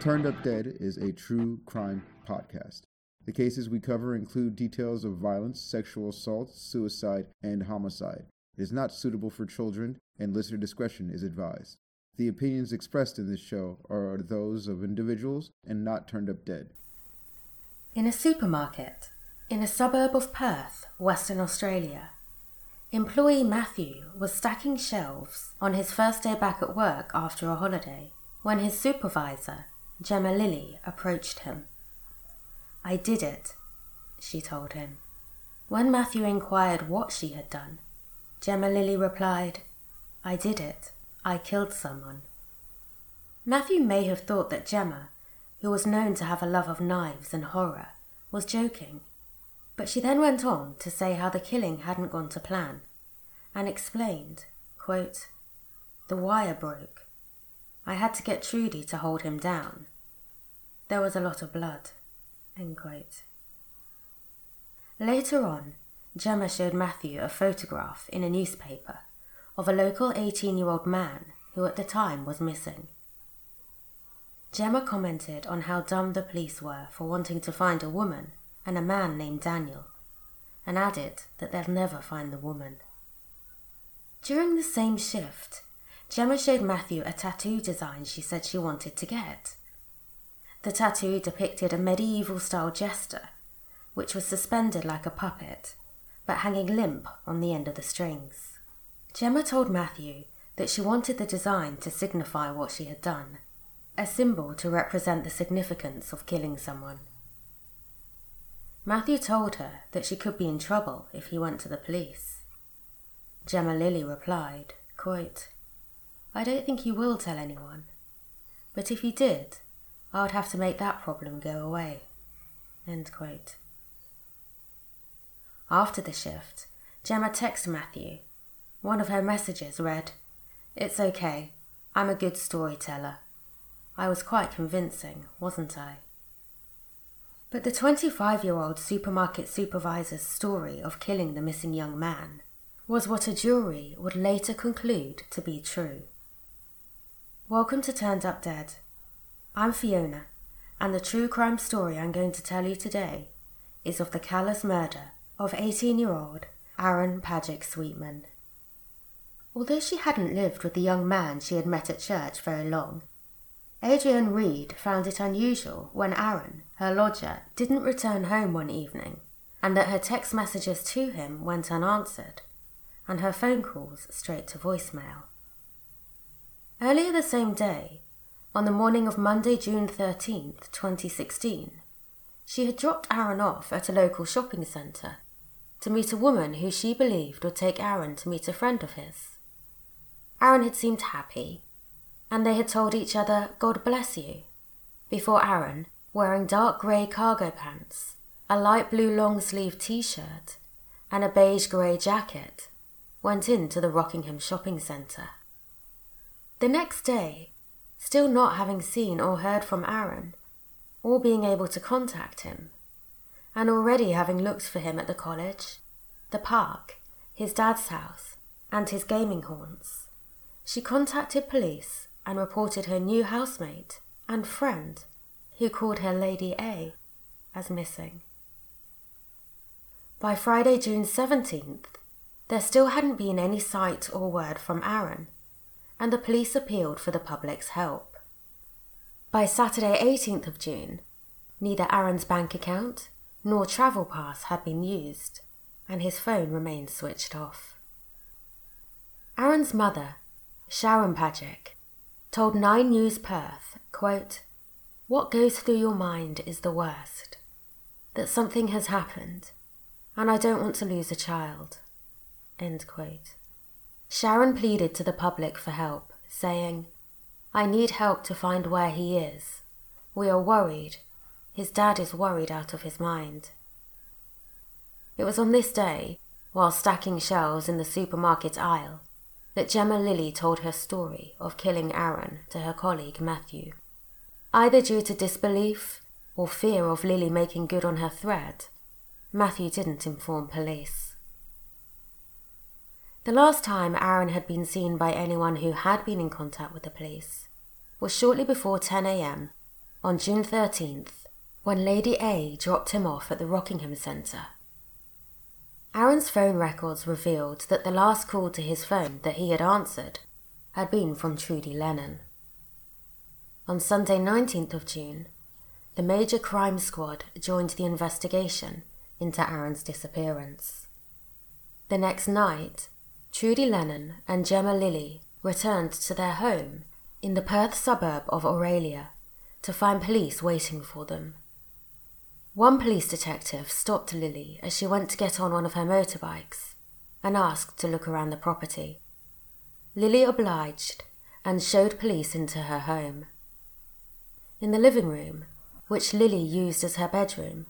Turned Up Dead is a true crime podcast. The cases we cover include details of violence, sexual assault, suicide, and homicide. It is not suitable for children, and listener discretion is advised. The opinions expressed in this show are those of individuals and not turned up dead. In a supermarket, in a suburb of Perth, Western Australia, employee Matthew was stacking shelves on his first day back at work after a holiday when his supervisor, Jemma Lilley approached him. I did it, she told him. When Matthew inquired what she had done, Jemma Lilley replied, I did it. I killed someone. Matthew may have thought that Jemma, who was known to have a love of knives and horror, was joking, but she then went on to say how the killing hadn't gone to plan, and explained, quote, The wire broke. I had to get Trudy to hold him down. There was a lot of blood. Later on, Jemma showed Matthew a photograph in a newspaper of a local 18 year old man who at the time was missing. Jemma commented on how dumb the police were for wanting to find a woman and a man named Daniel, and added that they'll never find the woman. During the same shift, Jemma showed Matthew a tattoo design she said she wanted to get. The tattoo depicted a medieval style jester, which was suspended like a puppet, but hanging limp on the end of the strings. Jemma told Matthew that she wanted the design to signify what she had done, a symbol to represent the significance of killing someone. Matthew told her that she could be in trouble if he went to the police. Jemma Lilley replied, quote, I don't think he will tell anyone, but if he did, I would have to make that problem go away. After the shift, Jemma texted Matthew. One of her messages read, It's okay. I'm a good storyteller. I was quite convincing, wasn't I? But the 25 year old supermarket supervisor's story of killing the missing young man was what a jury would later conclude to be true. Welcome to Turned Up Dead, I'm Fiona, and the true crime story I'm going to tell you today is of the callous murder of 18 year old Aaron Pajich Sweetman. Although she hadn't lived with the young man she had met at church very long, Adrienne Reed found it unusual when Aaron, her lodger, didn't return home one evening, and that her text messages to him went unanswered, and her phone calls straight to voicemail. Earlier the same day, on the morning of Monday, June 13th, 2016, she had dropped Aaron off at a local shopping centre to meet a woman who she believed would take Aaron to meet a friend of his. Aaron had seemed happy, and they had told each other, God bless you, before Aaron, wearing dark grey cargo pants, a light blue long sleeve t shirt, and a beige grey jacket, went into the Rockingham shopping centre. The next day, still not having seen or heard from Aaron, or being able to contact him, and already having looked for him at the college, the park, his dad's house, and his gaming haunts, she contacted police and reported her new housemate and friend, who called her Lady A, as missing. By Friday, June 17th, there still hadn't been any sight or word from Aaron and the police appealed for the public's help. By Saturday, 18th of June, neither Aaron's bank account nor travel pass had been used, and his phone remained switched off. Aaron's mother, Sharon Pajich, told Nine News Perth, quote, What goes through your mind is the worst. That something has happened, and I don't want to lose a child. End quote. Sharon pleaded to the public for help, saying, I need help to find where he is. We are worried. His dad is worried out of his mind. It was on this day, while stacking shelves in the supermarket aisle, that Jemma Lilley told her story of killing Aaron to her colleague Matthew. Either due to disbelief or fear of Lilley making good on her threat, Matthew didn't inform police. The last time Aaron had been seen by anyone who had been in contact with the police was shortly before 10 am on June 13th when Lady A dropped him off at the Rockingham Centre. Aaron's phone records revealed that the last call to his phone that he had answered had been from Trudy Lennon. On Sunday 19th of June, the Major Crime Squad joined the investigation into Aaron's disappearance. The next night, Trudy Lennon and Jemma Lilley returned to their home in the Perth suburb of Orelia to find police waiting for them. One police detective stopped Lilley as she went to get on one of her motorbikes and asked to look around the property. Lilley obliged and showed police into her home. In the living room, which Lilley used as her bedroom,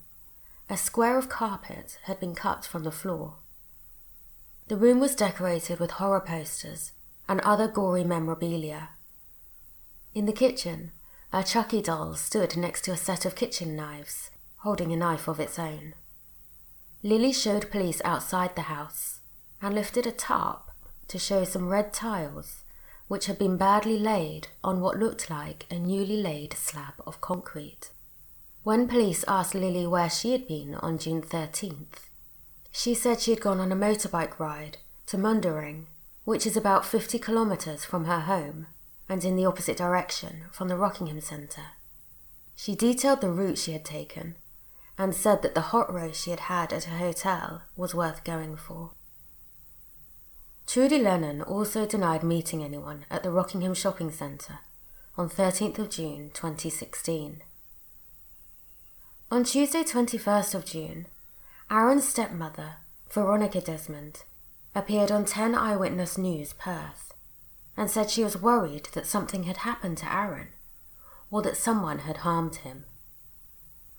a square of carpet had been cut from the floor. The room was decorated with horror posters and other gory memorabilia. In the kitchen, a Chucky doll stood next to a set of kitchen knives, holding a knife of its own. Lilley showed police outside the house and lifted a tarp to show some red tiles which had been badly laid on what looked like a newly laid slab of concrete. When police asked Lilley where she had been on June 13th, she said she had gone on a motorbike ride to Mundaring, which is about 50 kilometres from her home and in the opposite direction from the Rockingham Centre. She detailed the route she had taken and said that the hot roast she had had at her hotel was worth going for. Trudy Lennon also denied meeting anyone at the Rockingham Shopping Centre on 13th of June 2016. On Tuesday 21st of June, Aaron's stepmother, Veronica Desmond, appeared on 10 Eyewitness News Perth and said she was worried that something had happened to Aaron or that someone had harmed him.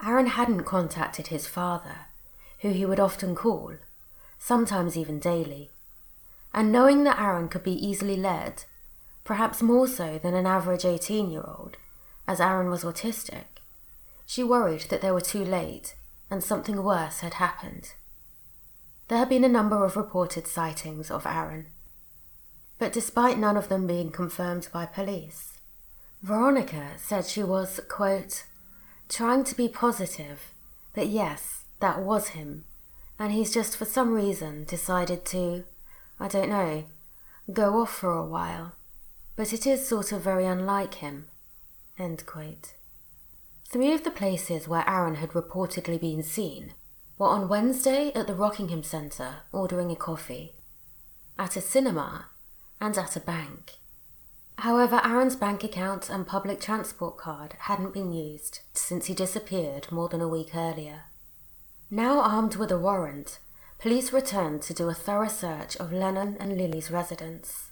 Aaron hadn't contacted his father, who he would often call, sometimes even daily, and knowing that Aaron could be easily led, perhaps more so than an average 18 year old, as Aaron was autistic, she worried that they were too late and something worse had happened. There had been a number of reported sightings of Aaron, but despite none of them being confirmed by police, Veronica said she was, quote, trying to be positive that yes, that was him, and he's just for some reason decided to I don't know, go off for a while, but it is sort of very unlike him. Three of the places where Aaron had reportedly been seen were on Wednesday at the Rockingham Centre ordering a coffee, at a cinema, and at a bank. However, Aaron's bank account and public transport card hadn't been used since he disappeared more than a week earlier. Now armed with a warrant, police returned to do a thorough search of Lennon and Lilley's residence.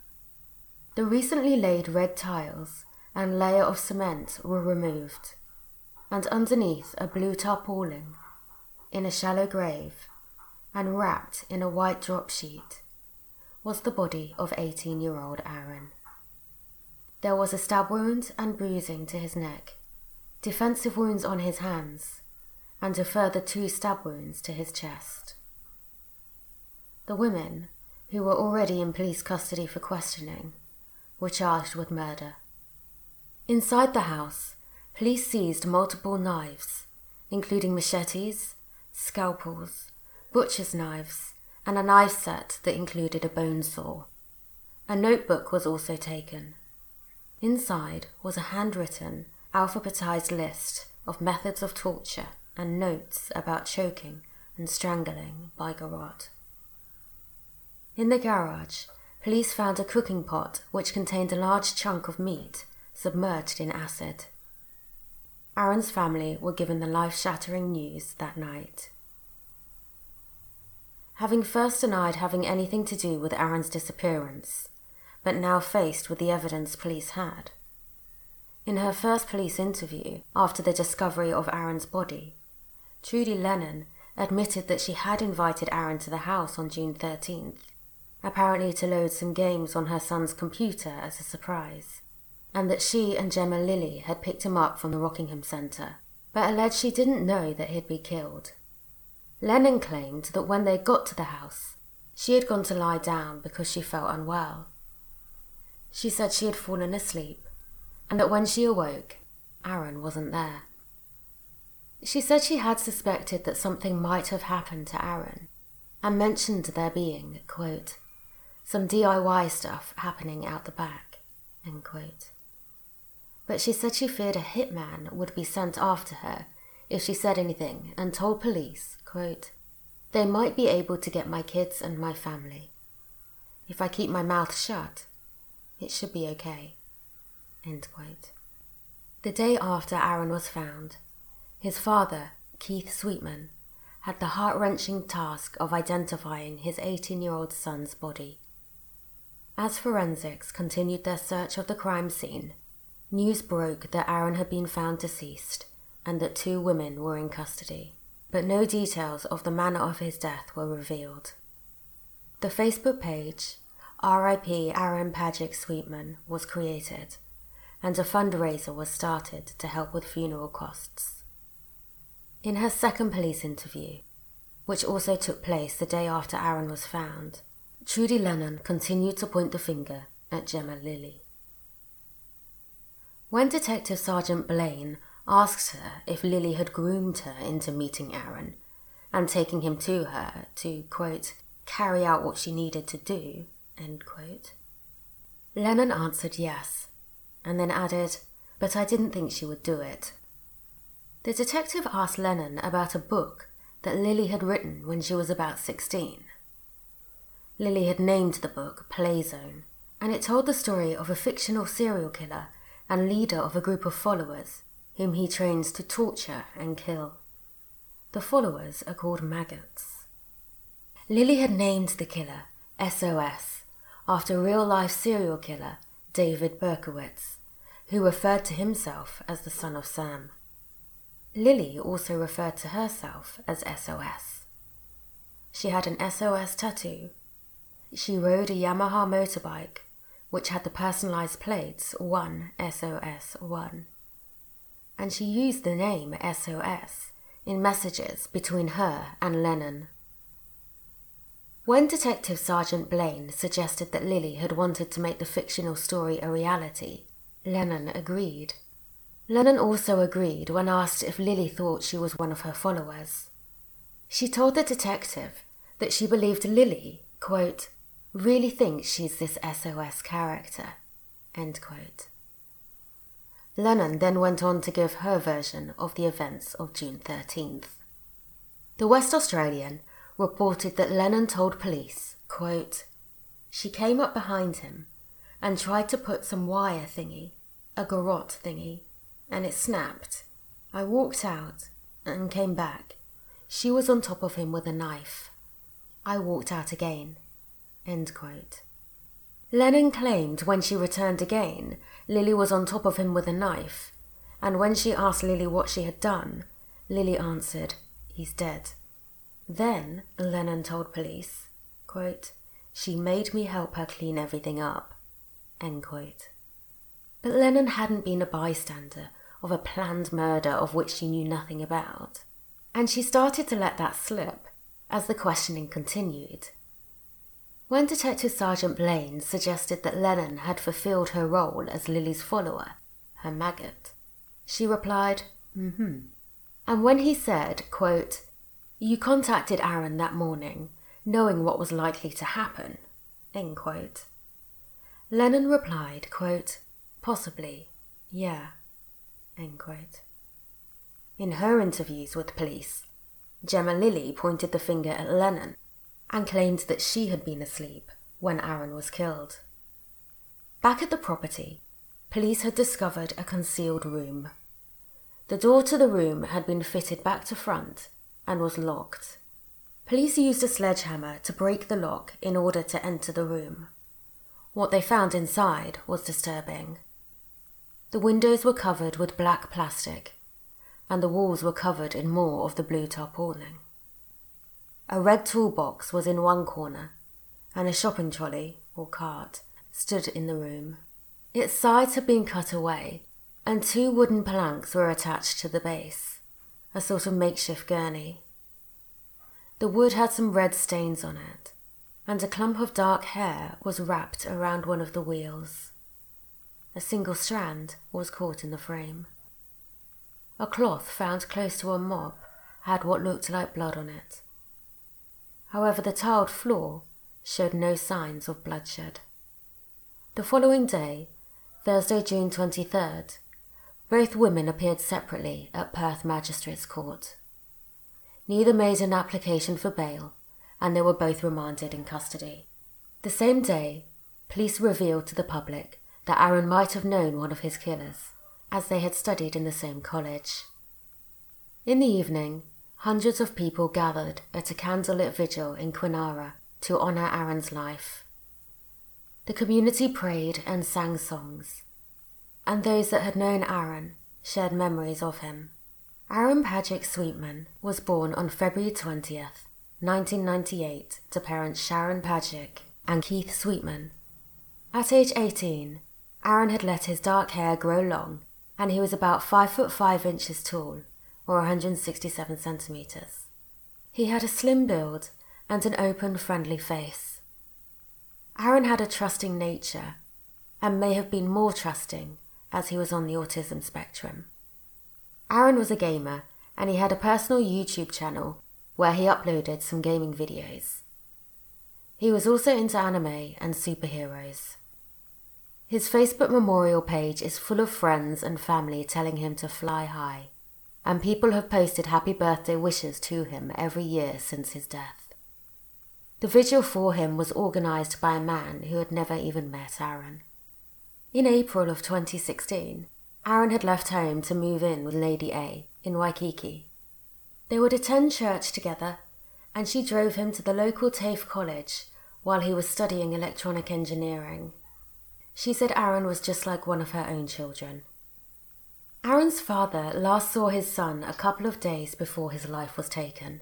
The recently laid red tiles and layer of cement were removed, and underneath a blue tarpaulin, in a shallow grave, and wrapped in a white drop sheet, was the body of 18 year old Aaron. There was a stab wound and bruising to his neck, defensive wounds on his hands, and a further two stab wounds to his chest. The women, who were already in police custody for questioning, were charged with murder. Inside the house, police seized multiple knives, including machetes, scalpels, butcher's knives, and a knife set that included a bone saw. A notebook was also taken. Inside was a handwritten, alphabetized list of methods of torture and notes about choking and strangling by garrote. In the garage, police found a cooking pot which contained a large chunk of meat submerged in acid. Aaron's family were given the life shattering news that night. Having first denied having anything to do with Aaron's disappearance, but now faced with the evidence police had. In her first police interview after the discovery of Aaron's body, Trudy Lennon admitted that she had invited Aaron to the house on June 13th apparently to load some games on her son's computer as a surprise, and that she and Jemma Lilley had picked him up from the Rockingham Centre, but alleged she didn't know that he'd be killed. Lennon claimed that when they got to the house, she had gone to lie down because she felt unwell. She said she had fallen asleep, and that when she awoke, Aaron wasn't there. She said she had suspected that something might have happened to Aaron and mentioned there being, quote, some DIY stuff happening out the back, end quote. But she said she feared a hitman would be sent after her if she said anything and told police, quote, they might be able to get my kids and my family. If I keep my mouth shut, it should be okay. End quote. The day after Aaron was found, his father, Keith Sweetman, had the heart wrenching task of identifying his 18 year old son's body. As forensics continued their search of the crime scene, news broke that Aaron had been found deceased and that two women were in custody, but no details of the manner of his death were revealed. The Facebook page, RIP Aaron Pajich Sweetman, was created, and a fundraiser was started to help with funeral costs. In her second police interview, which also took place the day after Aaron was found, Trudy Lennon continued to point the finger at Jemma Lilley. When Detective Sergeant Blaine asked her if Lilley had groomed her into meeting Aaron and taking him to her to, quote, carry out what she needed to do, end quote, Lennon answered yes, and then added, but I didn't think she would do it. The detective asked Lennon about a book that Lilley had written when she was about 16. Lilley had named the book Playzone, and it told the story of a fictional serial killer and leader of a group of followers whom he trains to torture and kill. The followers are called maggots. Lilley had named the killer SOS after real life serial killer David Berkowitz, who referred to himself as the son of Sam. Lilley also referred to herself as SOS. She had an SOS tattoo. She rode a Yamaha motorbike, which had the personalized plates 1 SOS 1. And she used the name SOS in messages between her and Lennon. When Detective Sergeant Blaine suggested that Lilley had wanted to make the fictional story a reality, Lennon agreed. Lennon also agreed when asked if Lilley thought she was one of her followers. She told the detective that she believed Lilley, quote, really thinks she's this SOS character, end quote. Lennon then went on to give her version of the events of June 13th. The West Australian reported that Lennon told police, quote, she came up behind him and tried to put some wire thingy, a garrote thingy, and it snapped. I walked out and came back. She was on top of him with a knife. I walked out again. Lennon claimed when she returned again, Lilley was on top of him with a knife, and when she asked Lilley what she had done, Lilley answered, He's dead. Then, Lennon told police, quote, She made me help her clean everything up. End quote. But Lennon hadn't been a bystander of a planned murder of which she knew nothing about, and she started to let that slip as the questioning continued. When Detective Sergeant Blaine suggested that Lennon had fulfilled her role as Lilley's follower, her maggot, she replied, mm hmm. And when he said, quote, You contacted Aaron that morning, knowing what was likely to happen, end quote. Lennon replied, quote, Possibly, yeah. In her interviews with police, Jemma Lilley pointed the finger at Lennon and claimed that she had been asleep when Aaron was killed. Back at the property, police had discovered a concealed room. The door to the room had been fitted back to front and was locked. Police used a sledgehammer to break the lock in order to enter the room. What they found inside was disturbing. The windows were covered with black plastic, and the walls were covered in more of the blue tarpaulin. A red toolbox was in one corner, and a shopping trolley, or cart, stood in the room. Its sides had been cut away, and two wooden planks were attached to the base, a sort of makeshift gurney. The wood had some red stains on it, and a clump of dark hair was wrapped around one of the wheels. A single strand was caught in the frame. A cloth found close to a mop had what looked like blood on it. However, the tiled floor showed no signs of bloodshed. The following day, Thursday, June 23rd, both women appeared separately at Perth Magistrates Court. Neither made an application for bail, and they were both remanded in custody. The same day, police revealed to the public that Aaron might have known one of his killers, as they had studied in the same college. In the evening, hundreds of people gathered at a candlelit vigil in Kwinana to honour Aaron's life. The community prayed and sang songs, and those that had known Aaron shared memories of him. Aaron Pajich Sweetman was born on February 20th, 1998, to parents Sharon Pajich and Keith Sweetman. At age 18, Aaron had let his dark hair grow long, and he was about 5 foot 5 inches tall, or 167 centimeters. He had a slim build and an open, friendly face. Aaron had a trusting nature, and may have been more trusting as he was on the autism spectrum. Aaron was a gamer, and he had a personal YouTube channel where he uploaded some gaming videos. He was also into anime and superheroes. His Facebook memorial page is full of friends and family telling him to fly high, and people have posted happy birthday wishes to him every year since his death. The vigil for him was organised by a man who had never even met Aaron. In April of 2016, Aaron had left home to move in with Lady A in Waikiki. They would attend church together, and she drove him to the local TAFE college while he was studying electronic engineering. She said Aaron was just like one of her own children. Aaron's father last saw his son a couple of days before his life was taken.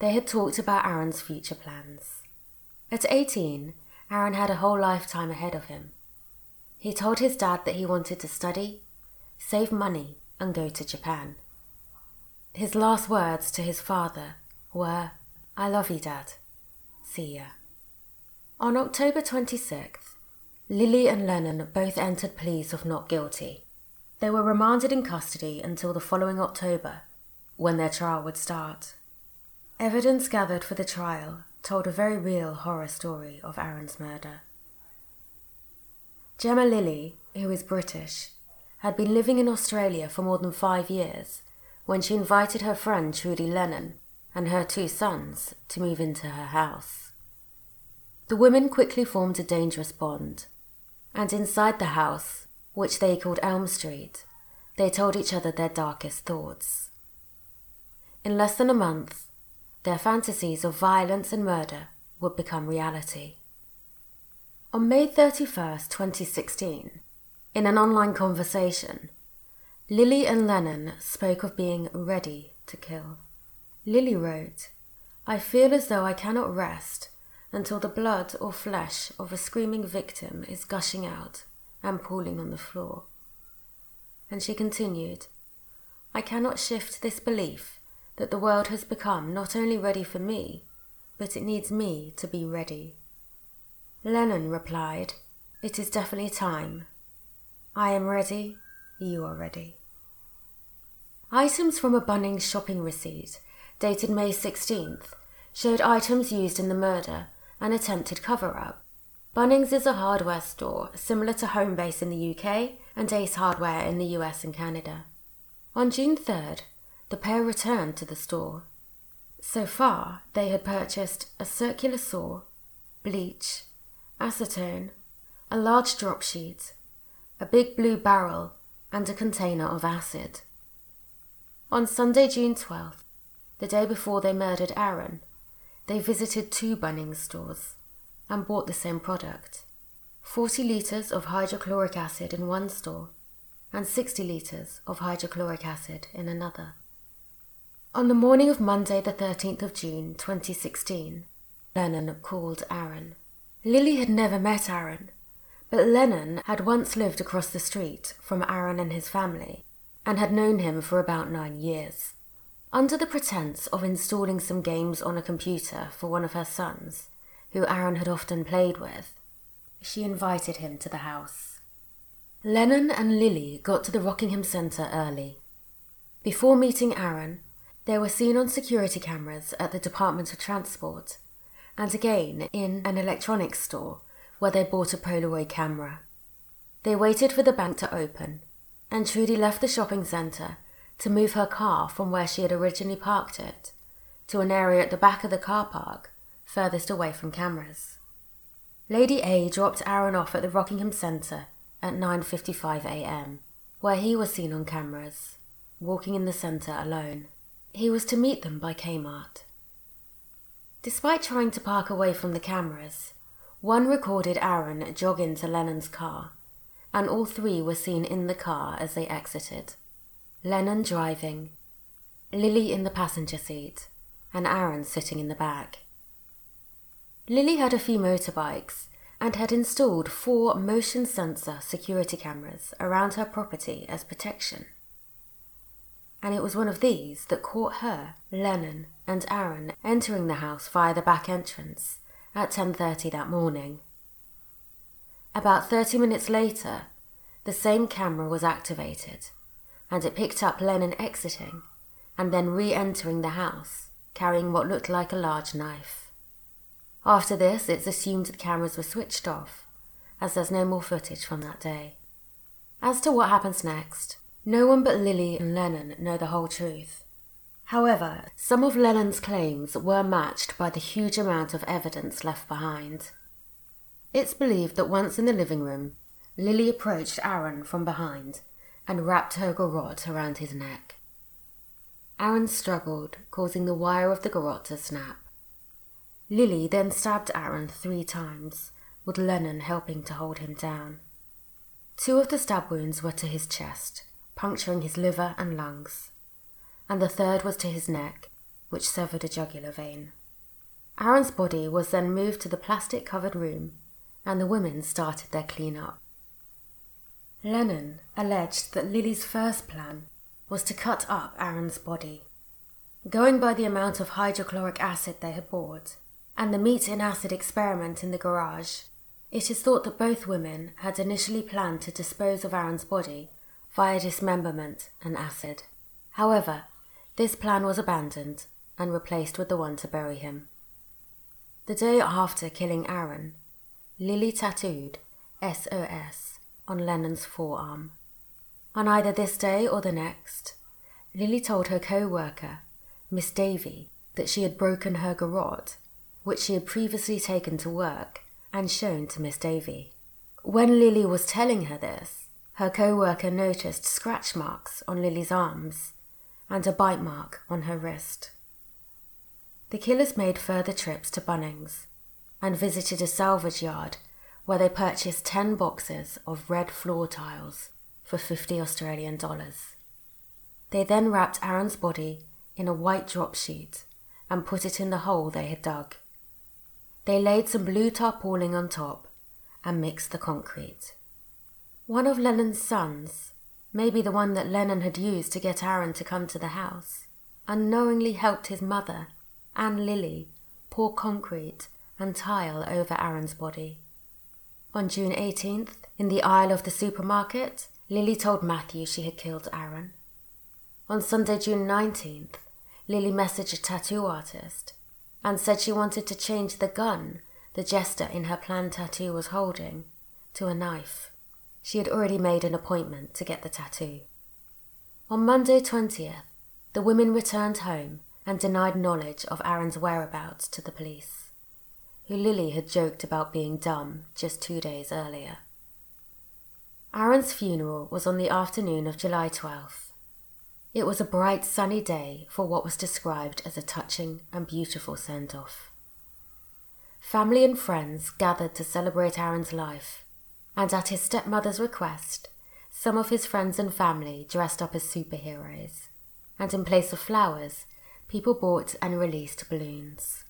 They had talked about Aaron's future plans. At 18, Aaron had a whole lifetime ahead of him. He told his dad that he wanted to study, save money, and go to Japan. His last words to his father were, I love you, Dad. See ya. On October 26th, Lilley and Lennon both entered pleas of not guilty. They were remanded in custody until the following October, when their trial would start. Evidence gathered for the trial told a very real horror story of Aaron's murder. Jemma Lilley, who is British, had been living in Australia for more than five years when she invited her friend Trudy Lennon and her two sons to move into her house. The women quickly formed a dangerous bond, and inside the house, which they called Elm Street, they told each other their darkest thoughts. In less than a month, their fantasies of violence and murder would become reality. On May 31st, 2016, in an online conversation, Lilley and Lennon spoke of being ready to kill. Lilley wrote, I feel as though I cannot rest until the blood or flesh of a screaming victim is gushing out and pooling on the floor. And she continued, I cannot shift this belief that the world has become not only ready for me, but it needs me to be ready. Lennon replied, It is definitely time. I am ready, you are ready. Items from a Bunnings shopping receipt, dated May 16th, showed items used in the murder and attempted cover up. Bunnings is a hardware store similar to Homebase in the UK and Ace Hardware in the US and Canada. On June 3rd, the pair returned to the store. So far, they had purchased a circular saw, bleach, acetone, a large drop sheet, a big blue barrel, and a container of acid. On Sunday, June 12th, the day before they murdered Aaron, they visited two Bunnings stores and bought the same product 40 litres of hydrochloric acid in one store and 60 litres of hydrochloric acid in another. On the morning of Monday, the 13th of June 2016, Lennon called Aaron. Lilley had never met Aaron, but Lennon had once lived across the street from Aaron and his family and had known him for about nine years. Under the pretense of installing some games on a computer for one of her sons, who Aaron had often played with, she invited him to the house. Lennon and Lilley got to the Rockingham Centre early. Before meeting Aaron, they were seen on security cameras at the Department of Transport and again in an electronics store where they bought a Polaroid camera. They waited for the bank to open, and Trudy left the shopping centre to move her car from where she had originally parked it to an area at the back of the car park, furthest away from cameras. Lady A dropped Aaron off at the Rockingham Centre at 9:55 a.m., where he was seen on cameras, walking in the centre alone. He was to meet them by Kmart. Despite trying to park away from the cameras, one recorded Aaron jog into Lennon's car, and all three were seen in the car as they exited. Lennon driving, Lilley in the passenger seat, and Aaron sitting in the back. Lilley had a few motorbikes and had installed four motion sensor security cameras around her property as protection and it was one of these that caught her, Lennon, and Aaron entering the house via the back entrance at 10:30 that morning. About 30 minutes later, the same camera was activated, and it picked up Lennon exiting and then re-entering the house, carrying what looked like a large knife. After this, it's assumed the cameras were switched off, as there's no more footage from that day. As to what happens next, no one but Lilley and Lennon know the whole truth. However, some of Lennon's claims were matched by the huge amount of evidence left behind. It's believed that once in the living room, Lilley approached Aaron from behind and wrapped her garrote around his neck. Aaron struggled, causing the wire of the garrote to snap. Lilley then stabbed Aaron three times, with Lennon helping to hold him down. Two of the stab wounds were to his chest, puncturing his liver and lungs, and the third was to his neck, which severed a jugular vein. Aaron's body was then moved to the plastic covered room, and the women started their clean-up. Lennon alleged that Lilley's first plan was to cut up Aaron's body. Going by the amount of hydrochloric acid they had bought, and the meat in acid experiment in the garage, it is thought that both women had initially planned to dispose of Aaron's body via dismemberment and acid. However, this plan was abandoned and replaced with the one to bury him. The day after killing Aaron, Lilley tattooed SOS on Lennon's forearm. On either this day or the next, Lilley told her co worker, Miss Davy, that she had broken her garrote, which she had previously taken to work and shown to Miss Davy. When Lilley was telling her this, her co-worker noticed scratch marks on Lilley's arms and a bite mark on her wrist. The killers made further trips to Bunnings and visited a salvage yard where they purchased 10 boxes of red floor tiles for 50 Australian dollars. They then wrapped Aaron's body in a white drop sheet and put it in the hole they had dug. They laid some blue tarpaulin on top and mixed the concrete. One of Lennon's sons, maybe the one that Lennon had used to get Aaron to come to the house, unknowingly helped his mother Anne Lilley pour concrete and tile over Aaron's body. On June 18th, in the aisle of the supermarket, Lilley told Matthew she had killed Aaron. On Sunday, June 19th, Lilley messaged a tattoo artist and said she wanted to change the gun the jester in her planned tattoo was holding to a knife. She had already made an appointment to get the tattoo. On Monday 20th, the women returned home and denied knowledge of Aaron's whereabouts to the police, who Lilley had joked about being dumb just two days earlier. Aaron's funeral was on the afternoon of July 12th. It was a bright sunny day for what was described as a touching and beautiful send off. Family and friends gathered to celebrate Aaron's life and at his stepmother's request, some of his friends and family dressed up as superheroes, and in place of flowers, people bought and released balloons.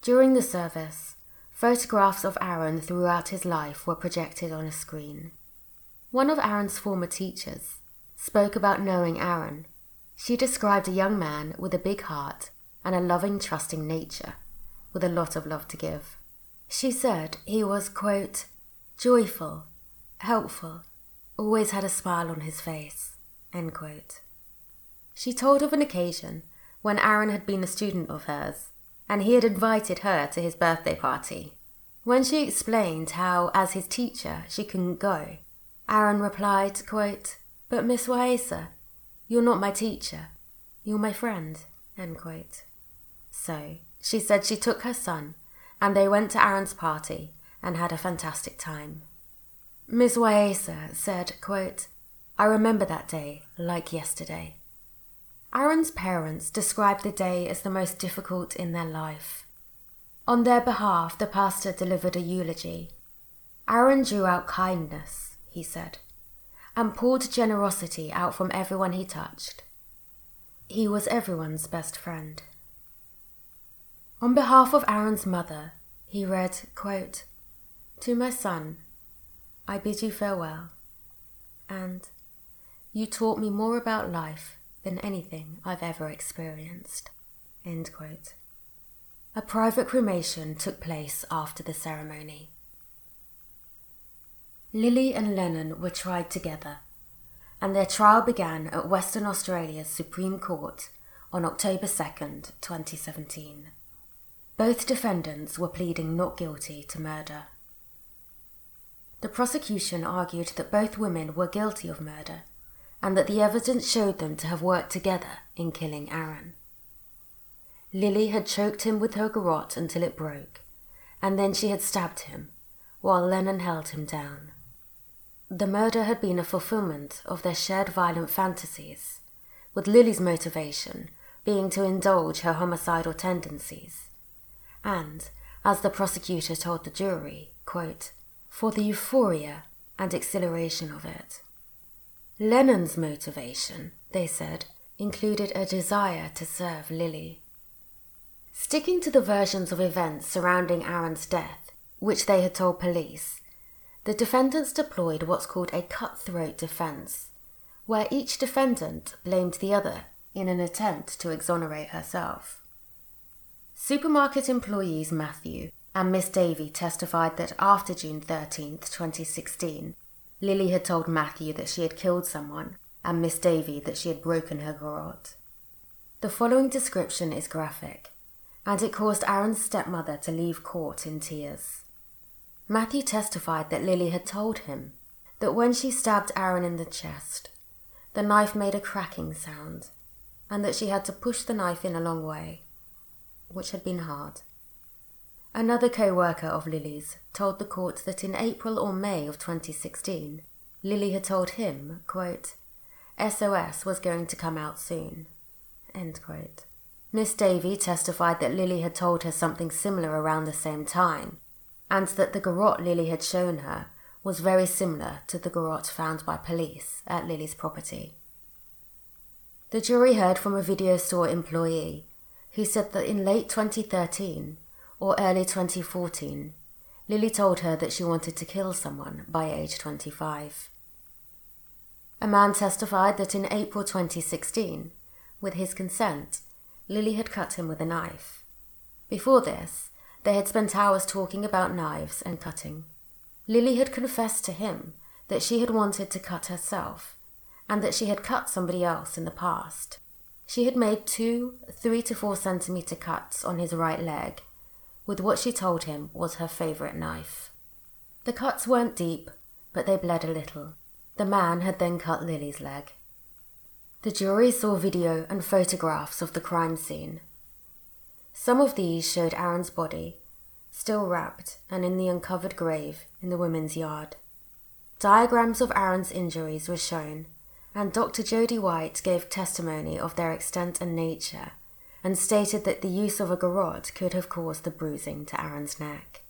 During the service, photographs of Aaron throughout his life were projected on a screen. One of Aaron's former teachers spoke about knowing Aaron. She described a young man with a big heart and a loving, trusting nature, with a lot of love to give. She said he was, quote, joyful, helpful, always had a smile on his face. End quote. She told of an occasion when Aaron had been a student of hers, and he had invited her to his birthday party. When she explained how, as his teacher, she couldn't go, Aaron replied, quote, But Miss Waisa, you're not my teacher, you're my friend. So, she said she took her son, and they went to Aaron's party and had a fantastic time. Miss Waisa said, quote, I remember that day like yesterday. Aaron's parents described the day as the most difficult in their life. On their behalf, the pastor delivered a eulogy. Aaron drew out kindness, he said, and poured generosity out from everyone he touched. He was everyone's best friend. On behalf of Aaron's mother, he read, quote, To my son, I bid you farewell, and you taught me more about life than anything I've ever experienced. End quote. A private cremation took place after the ceremony. Lilley and Lennon were tried together, and their trial began at Western Australia's Supreme Court on October 2nd, 2017. Both defendants were pleading not guilty to murder. The prosecution argued that both women were guilty of murder and that the evidence showed them to have worked together in killing Aaron. Lilley had choked him with her garrote until it broke, and then she had stabbed him, while Lennon held him down. The murder had been a fulfillment of their shared violent fantasies, with Lilley's motivation being to indulge her homicidal tendencies, and, as the prosecutor told the jury, quote, for the euphoria and exhilaration of it. Lennon's motivation, they said, included a desire to serve Lilley. Sticking to the versions of events surrounding Aaron's death, which they had told police, the defendants deployed what's called a cutthroat defense, where each defendant blamed the other in an attempt to exonerate herself. Supermarket employees Matthew and Miss Davy testified that after June 13, 2016, Lilley had told Matthew that she had killed someone, and Miss Davy that she had broken her garrote. The following description is graphic, and it caused Aaron's stepmother to leave court in tears. Matthew testified that Lilley had told him that when she stabbed Aaron in the chest, the knife made a cracking sound, and that she had to push the knife in a long way, which had been hard. Another co worker of Lilley's told the court that in April or May of 2016, Lilley had told him, quote, SOS was going to come out soon. End quote. Miss Davy testified that Lilley had told her something similar around the same time, and that the garrote Lilley had shown her was very similar to the garrote found by police at Lilley's property. The jury heard from a video store employee who said that in late 2013, or early 2014, Lilley told her that she wanted to kill someone by age 25. A man testified that in April 2016, with his consent, Lilley had cut him with a knife. Before this, they had spent hours talking about knives and cutting. Lilley had confessed to him that she had wanted to cut herself and that she had cut somebody else in the past. She had made two three to four centimetre cuts on his right leg with what she told him was her favourite knife. The cuts weren't deep, but they bled a little. The man had then cut Lilley's leg. The jury saw video and photographs of the crime scene. Some of these showed Aaron's body, still wrapped and in the uncovered grave in the women's yard. Diagrams of Aaron's injuries were shown, and Dr. Jody White gave testimony of their extent and nature and stated that the use of a garrote could have caused the bruising to Aaron's neck.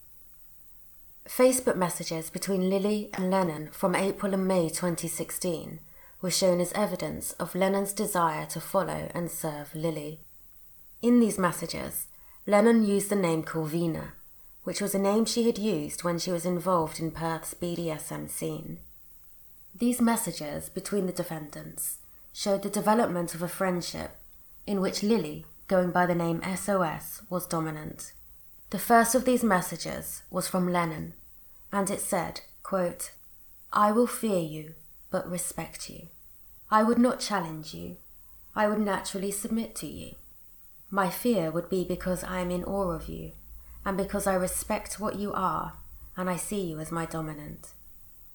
Facebook messages between Lilley and Lennon from April and May 2016 were shown as evidence of Lennon's desire to follow and serve Lilley. In these messages, Lennon used the name Corvina, which was a name she had used when she was involved in Perth's BDSM scene. These messages between the defendants showed the development of a friendship in which Lilley going by the name SOS, was dominant. The first of these messages was from Lennon, and it said, quote, I will fear you, but respect you. I would not challenge you. I would naturally submit to you. My fear would be because I am in awe of you, and because I respect what you are, and I see you as my dominant.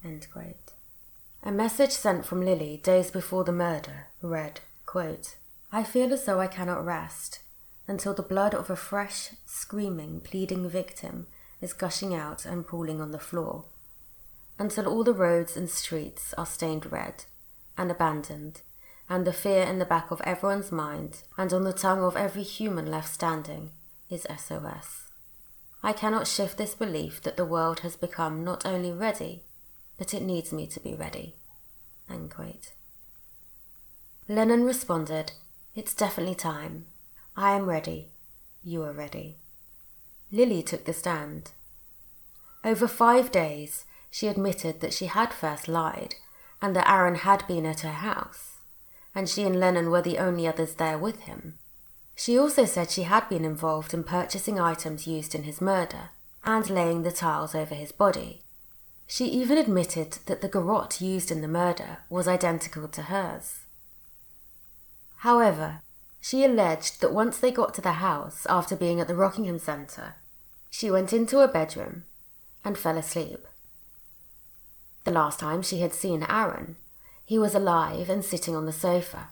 A message sent from Lilley days before the murder read, quote, I feel as though I cannot rest until the blood of a fresh, screaming, pleading victim is gushing out and pooling on the floor, until all the roads and streets are stained red and abandoned, and the fear in the back of everyone's mind and on the tongue of every human left standing is SOS. I cannot shift this belief that the world has become not only ready, but it needs me to be ready. Lenon responded, It's definitely time. I am ready. You are ready. Lilley took the stand. Over five days, she admitted that she had first lied and that Aaron had been at her house, and she and Lenon were the only others there with him. She also said she had been involved in purchasing items used in his murder and laying the tiles over his body. She even admitted that the garrote used in the murder was identical to hers. However, she alleged that once they got to the house after being at the Rockingham Centre, she went into her bedroom and fell asleep. The last time she had seen Aaron, he was alive and sitting on the sofa.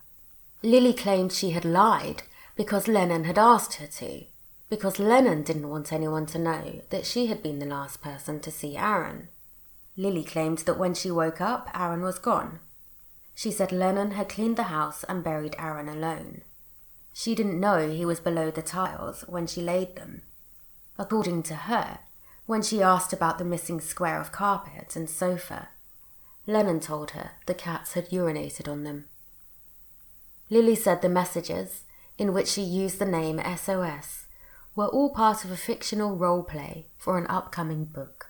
Lilley claimed she had lied because Lenon had asked her to, because Lenon didn't want anyone to know that she had been the last person to see Aaron. Lilley claimed that when she woke up, Aaron was gone. She said Lenon had cleaned the house and buried Aaron alone. She didn't know he was below the tiles when she laid them. According to her, when she asked about the missing square of carpet and sofa, Lenon told her the cats had urinated on them. Lilley said the messages, in which she used the name SOS, were all part of a fictional role play for an upcoming book.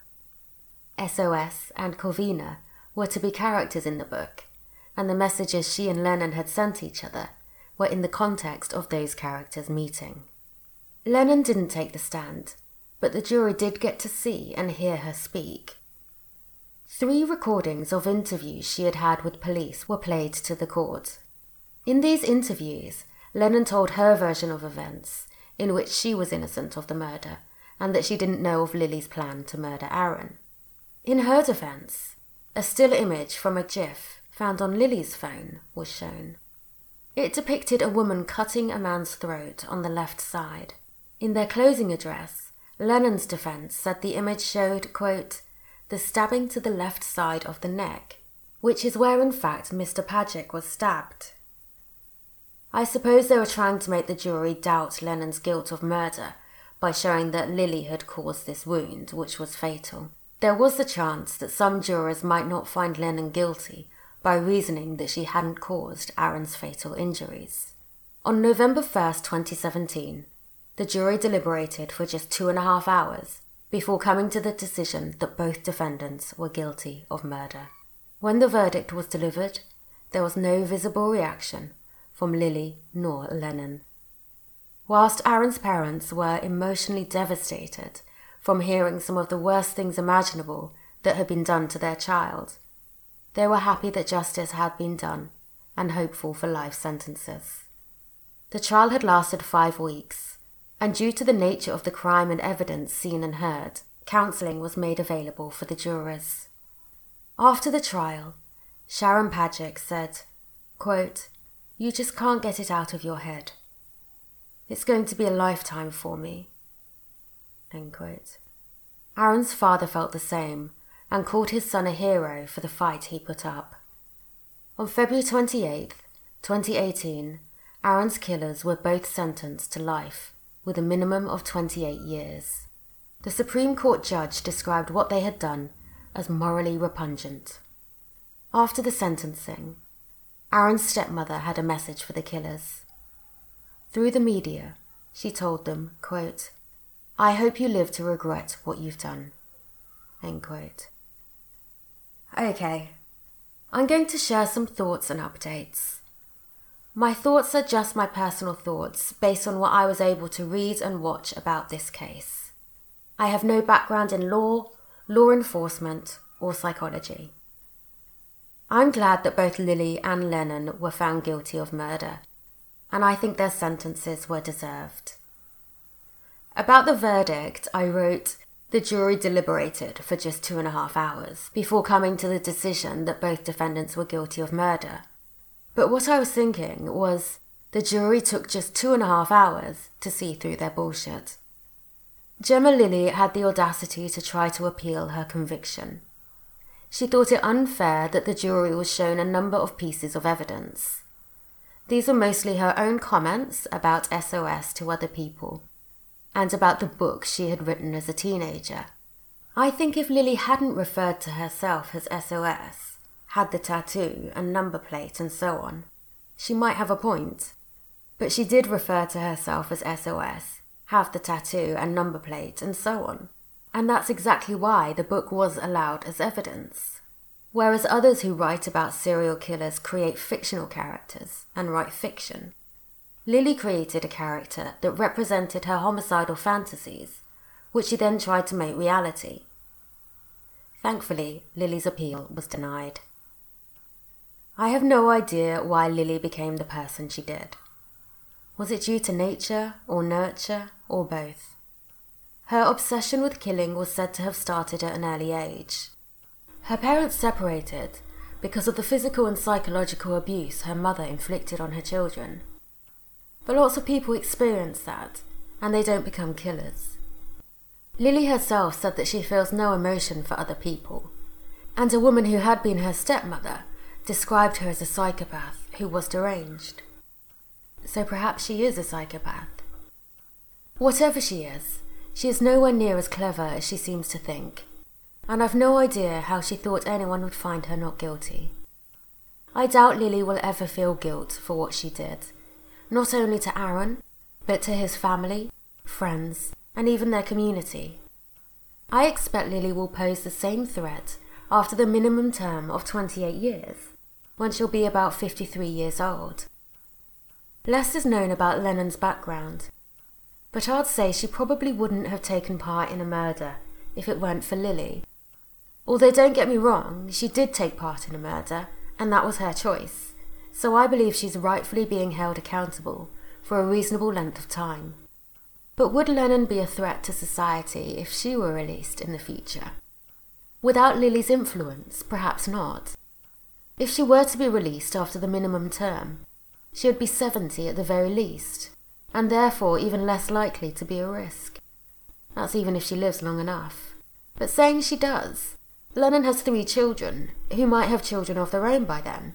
SOS and Corvina were to be characters in the book, and the messages she and Lenon had sent each other were in the context of those characters meeting. Lenon didn't take the stand, but the jury did get to see and hear her speak. Three recordings of interviews she had had with police were played to the court. In these interviews, Lenon told her version of events, in which she was innocent of the murder and that she didn't know of Lilley's plan to murder Aaron. In her defense, a still image from a GIF found on Lilley's phone was shown. It depicted a woman cutting a man's throat on the left side. In their closing address, Lenon's defense said the image showed, quote, the stabbing to the left side of the neck, which is where in fact Mr. Pajich was stabbed. I suppose they were trying to make the jury doubt Lenon's guilt of murder by showing that Lilley had caused this wound, which was fatal. There was the chance that some jurors might not find Lenon guilty by reasoning that she hadn't caused Aaron's fatal injuries. On November 1st, 2017, the jury deliberated for just two and a half hours before coming to the decision that both defendants were guilty of murder. When the verdict was delivered, there was no visible reaction from Lilley nor Lenon. Whilst Aaron's parents were emotionally devastated from hearing some of the worst things imaginable that had been done to their child. They were happy that justice had been done and hopeful for life sentences. The trial had lasted five weeks, and due to the nature of the crime and evidence seen and heard, counselling was made available for the jurors. After the trial, Sharon Pajich said, quote, You just can't get it out of your head. It's going to be a lifetime for me. End quote. Aaron's father felt the same and called his son a hero for the fight he put up. On February 28, 2018, Aaron's killers were both sentenced to life with a minimum of 28 years. The Supreme Court judge described what they had done as morally repugnant. After the sentencing, Aaron's stepmother had a message for the killers. Through the media, she told them, quote, I hope you live to regret what you've done. End quote. Okay, I'm going to share some thoughts and updates. My thoughts are just my personal thoughts based on what I was able to read and watch about this case. I have no background in law, law enforcement, or psychology. I'm glad that both Lilley and Lenon were found guilty of murder, and I think their sentences were deserved. About the verdict, I wrote, the jury deliberated for just two and a half hours before coming to the decision that both defendants were guilty of murder. But what I was thinking was the jury took just two and a half hours to see through their bullshit. Jemma Lilley had the audacity to try to appeal her conviction. She thought it unfair that the jury was shown a number of pieces of evidence. These were mostly her own comments about SOS to other people and about the book she had written as a teenager. I think if Lilley hadn't referred to herself as SOS, had the tattoo and number plate and so on, she might have a point. But she did refer to herself as SOS, have the tattoo and number plate and so on. And that's exactly why the book was allowed as evidence. Whereas others who write about serial killers create fictional characters and write fiction, Lilley created a character that represented her homicidal fantasies, which she then tried to make reality. Thankfully, Lilley's appeal was denied. I have no idea why Lilley became the person she did. Was it due to nature, or nurture, or both? Her obsession with killing was said to have started at an early age. Her parents separated because of the physical and psychological abuse her mother inflicted on her children. But lots of people experience that, and they don't become killers. Lilley herself said that she feels no emotion for other people, and a woman who had been her stepmother described her as a psychopath who was deranged. So perhaps she is a psychopath. Whatever she is, she is nowhere near as clever as she seems to think, and I've no idea how she thought anyone would find her not guilty. I doubt Lilley will ever feel guilt for what she did, not only to Aaron, but to his family, friends, and even their community. I expect Lilley will pose the same threat after the minimum term of 28 years, when she'll be about 53 years old. Less is known about Lenon's background, but I'd say she probably wouldn't have taken part in a murder if it weren't for Lilley. Although don't get me wrong, she did take part in a murder, and that was her choice so I believe she's rightfully being held accountable for a reasonable length of time. But would Lenon be a threat to society if she were released in the future? Without Lilley's influence, perhaps not. If she were to be released after the minimum term, she would be 70 at the very least, and therefore even less likely to be a risk. That's even if she lives long enough. But saying she does, Lenon has three children, who might have children of their own by then.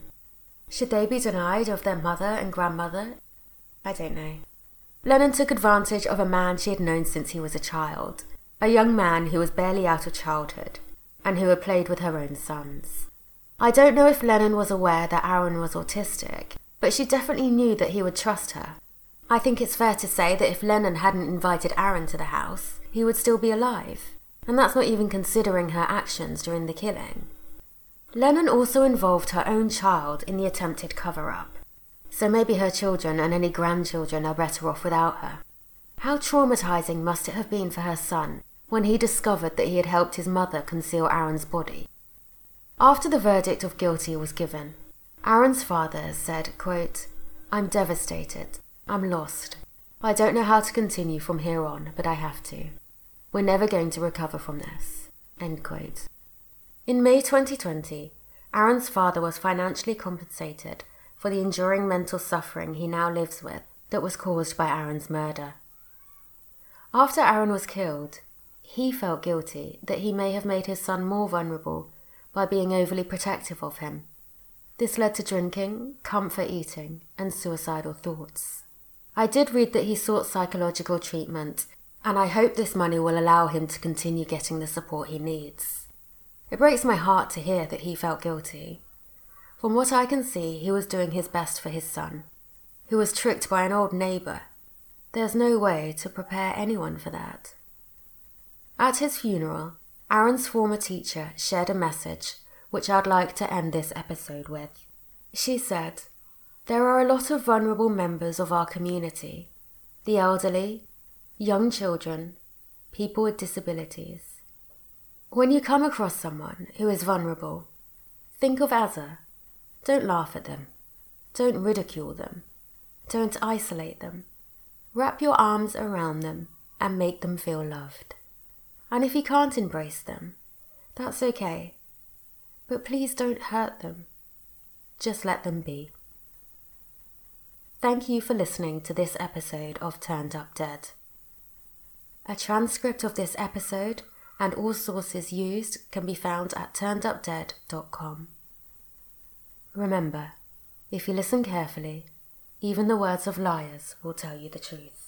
Should they be denied of their mother and grandmother? I don't know. Lenon took advantage of a man she had known since he was a child, a young man who was barely out of childhood, and who had played with her own sons. I don't know if Lenon was aware that Aaron was autistic, but she definitely knew that he would trust her. I think it's fair to say that if Lenon hadn't invited Aaron to the house, he would still be alive. And that's not even considering her actions during the killing. Lenon also involved her own child in the attempted cover up, so maybe her children and any grandchildren are better off without her. How traumatizing must it have been for her son when he discovered that he had helped his mother conceal Aaron's body? After the verdict of guilty was given, Aaron's father said, quote, I'm devastated. I'm lost. I don't know how to continue from here on, but I have to. We're never going to recover from this. End quote. In May 2020, Aaron's father was financially compensated for the enduring mental suffering he now lives with that was caused by Aaron's murder. After Aaron was killed, he felt guilty that he may have made his son more vulnerable by being overly protective of him. This led to drinking, comfort eating, and suicidal thoughts. I did read that he sought psychological treatment, and I hope this money will allow him to continue getting the support he needs. It breaks my heart to hear that he felt guilty. From what I can see, he was doing his best for his son, who was tricked by an old neighbour. There's no way to prepare anyone for that. At his funeral, Aaron's former teacher shared a message which I'd like to end this episode with. She said, There are a lot of vulnerable members of our community the elderly, young children, people with disabilities. When you come across someone who is vulnerable, think of Azza. Don't laugh at them. Don't ridicule them. Don't isolate them. Wrap your arms around them and make them feel loved. And if you can't embrace them, that's okay. But please don't hurt them. Just let them be. Thank you for listening to this episode of Turned Up Dead. A transcript of this episode and all sources used can be found at turnedupdead.com. Remember, if you listen carefully, even the words of liars will tell you the truth.